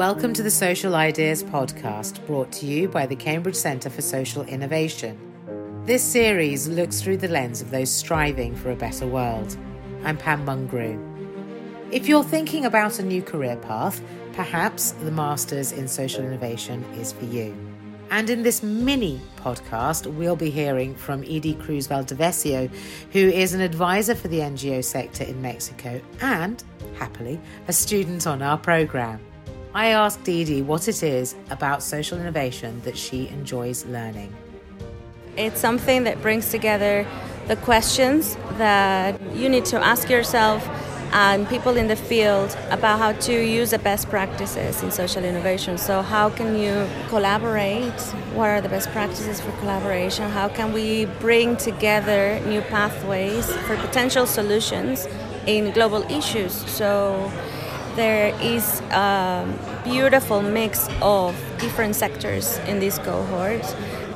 Welcome to the Social Ideas Podcast, brought to you by the Cambridge Centre for Social Innovation. This series looks through the lens of those striving for a better world. I'm Pam Mungrew. If you're thinking about a new career path, perhaps the Masters in Social Innovation is for you. And in this mini podcast, we'll be hearing from Edie Cruz Valdivieso, who is an advisor for the NGO sector in Mexico and, happily, a student on our programme. I asked Dee what it is about social innovation that she enjoys learning. It's something that brings together the questions that you need to ask yourself and people in the field about how to use the best practices in social innovation. So, how can you collaborate? What are the best practices for collaboration? How can we bring together new pathways for potential solutions in global issues? So, there is a beautiful mix of different sectors in this cohort,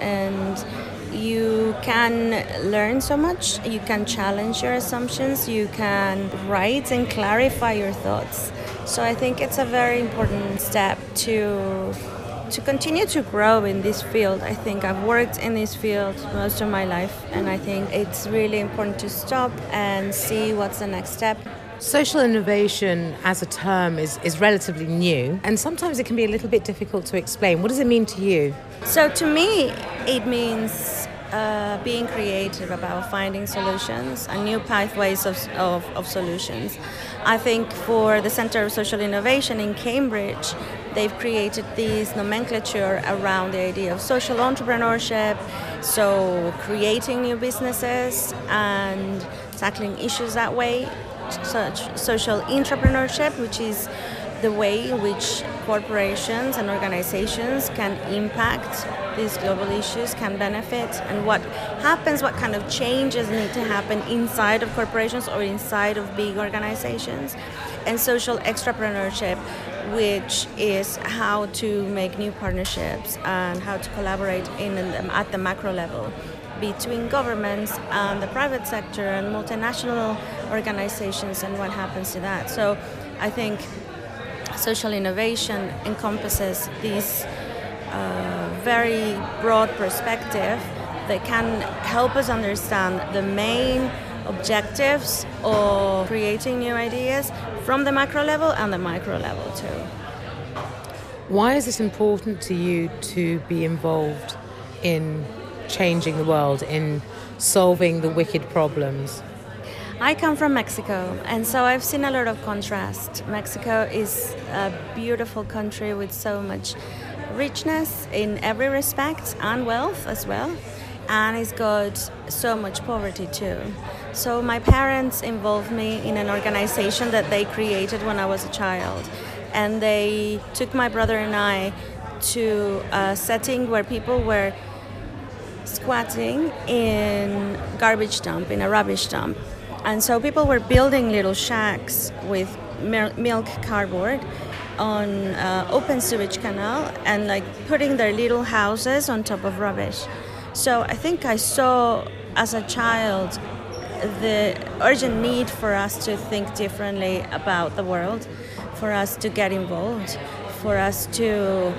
and you can learn so much, you can challenge your assumptions, you can write and clarify your thoughts. So I think it's a very important step to to continue to grow in this field. I think I've worked in this field most of my life and I think it's really important to stop and see what's the next step. Social innovation as a term is, is relatively new and sometimes it can be a little bit difficult to explain. What does it mean to you? So, to me, it means uh, being creative about finding solutions and new pathways of, of, of, solutions. I think for the Center of Social Innovation in Cambridge, they've created this nomenclature around the idea of social entrepreneurship, so creating new businesses and tackling issues that way, such social intrapreneurship, which is the way in which corporations and organizations can impact these global issues, can benefit, and what happens, what kind of changes need to happen inside of corporations or inside of big organizations, and social entrepreneurship, which is how to make new partnerships and how to collaborate in at the macro level between governments and the private sector and multinational organizations and what happens to that. So I think social innovation encompasses this uh, very broad perspective that can help us understand the main objectives of creating new ideas from the macro level and the micro level too. Why is it important to you to be involved in changing the world, in solving the wicked problems? I come from Mexico, and so I've seen a lot of contrast. Mexico is a beautiful country with so much richness in every respect and wealth as well, and it's got so much poverty too. So my parents involved me in an organization that they created when I was a child, and they took my brother and I to a setting where people were squatting in garbage dump in a rubbish dump and so people were building little shacks with milk cardboard on uh, open sewage canal and like putting their little houses on top of rubbish. So I think I saw as a child the urgent need for us to think differently about the world, for us to get involved, for us to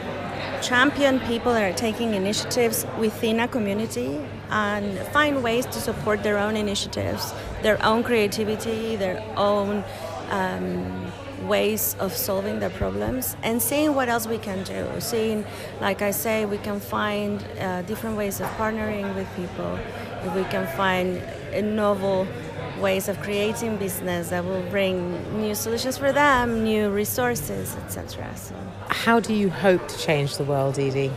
champion people that are taking initiatives within a community and find ways to support their own initiatives, their own creativity, their own um, ways of solving their problems, and seeing what else we can do. Seeing, like I say, we can find uh, different ways of partnering with people. We can find a novel ways of creating business that will bring new solutions for them, new resources, etc. So. How do you hope to change the world, Edie?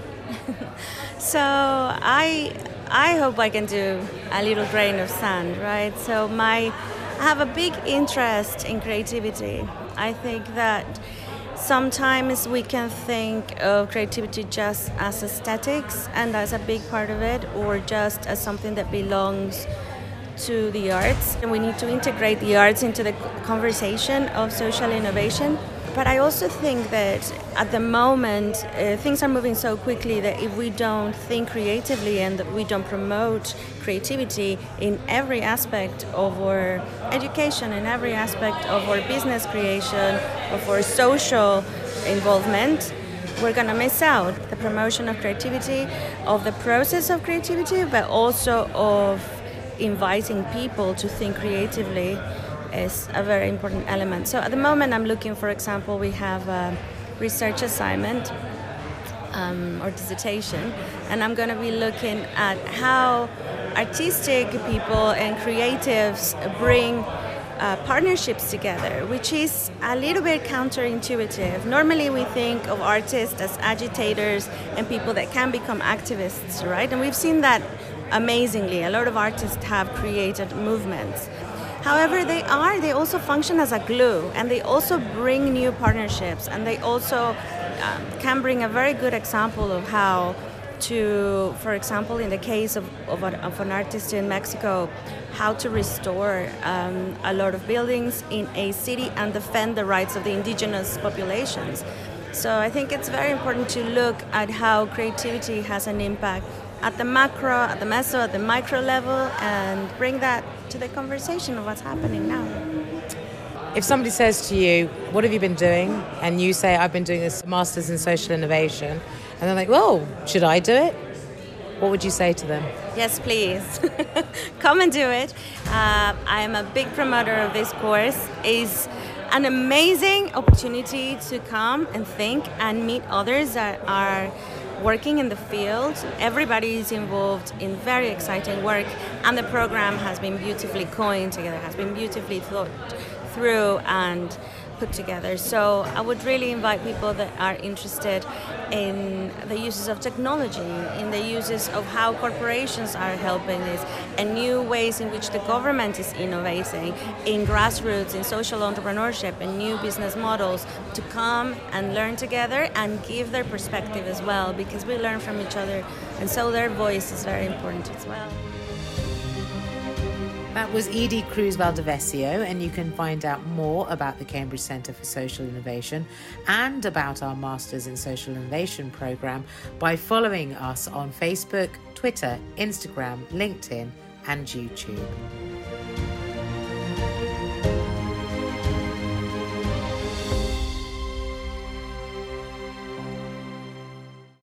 so I I hope I can do a little grain of sand, right? So my I have a big interest in creativity. I think that sometimes we can think of creativity just as aesthetics and as a big part of it or just as something that belongs to the arts and we need to integrate the arts into the conversation of social innovation. But I also think that at the moment uh, things are moving so quickly that if we don't think creatively and we don't promote creativity in every aspect of our education, in every aspect of our business creation, of our social involvement, we're going to miss out the promotion of creativity, of the process of creativity, but also of inviting people to think creatively is a very important element. So at the moment, I'm looking, for example, we have a research assignment um, or dissertation, and I'm going to be looking at how artistic people and creatives bring uh, partnerships together, which is a little bit counterintuitive. Normally, we think of artists as agitators and people that can become activists, right? And we've seen that amazingly. A lot of artists have created movements. However, they are, they also function as a glue and they also bring new partnerships and they also um, can bring a very good example of how to, for example, in the case of, of, a, of an artist in Mexico, how to restore um, a lot of buildings in a city and defend the rights of the indigenous populations. So I think it's very important to look at how creativity has an impact at the macro, at the meso, at the micro level, and bring that to the conversation of what's happening now. If somebody says to you, What have you been doing? and you say, I've been doing this Masters in Social Innovation, and they're like, "Well, should I do it? What would you say to them? Yes, please. Come and do it. Uh, I am a big promoter of this course. It's an amazing opportunity to come and think and meet others that are working in the field. Everybody is involved in very exciting work, and the program has been beautifully coined together, has been beautifully thought through, and put together. So I would really invite people that are interested in the uses of technology, in the uses of how corporations are helping this, and new ways in which the government is innovating in grassroots, in social entrepreneurship, and new business models to come and learn together and give their perspective as well, because we learn from each other, and so their voice is very important as well. That was Edie Cruz Valdivieso, and you can find out more about the Cambridge Centre for Social Innovation and about our Masters in Social Innovation programme by following us on Facebook, Twitter, Instagram, LinkedIn, and YouTube.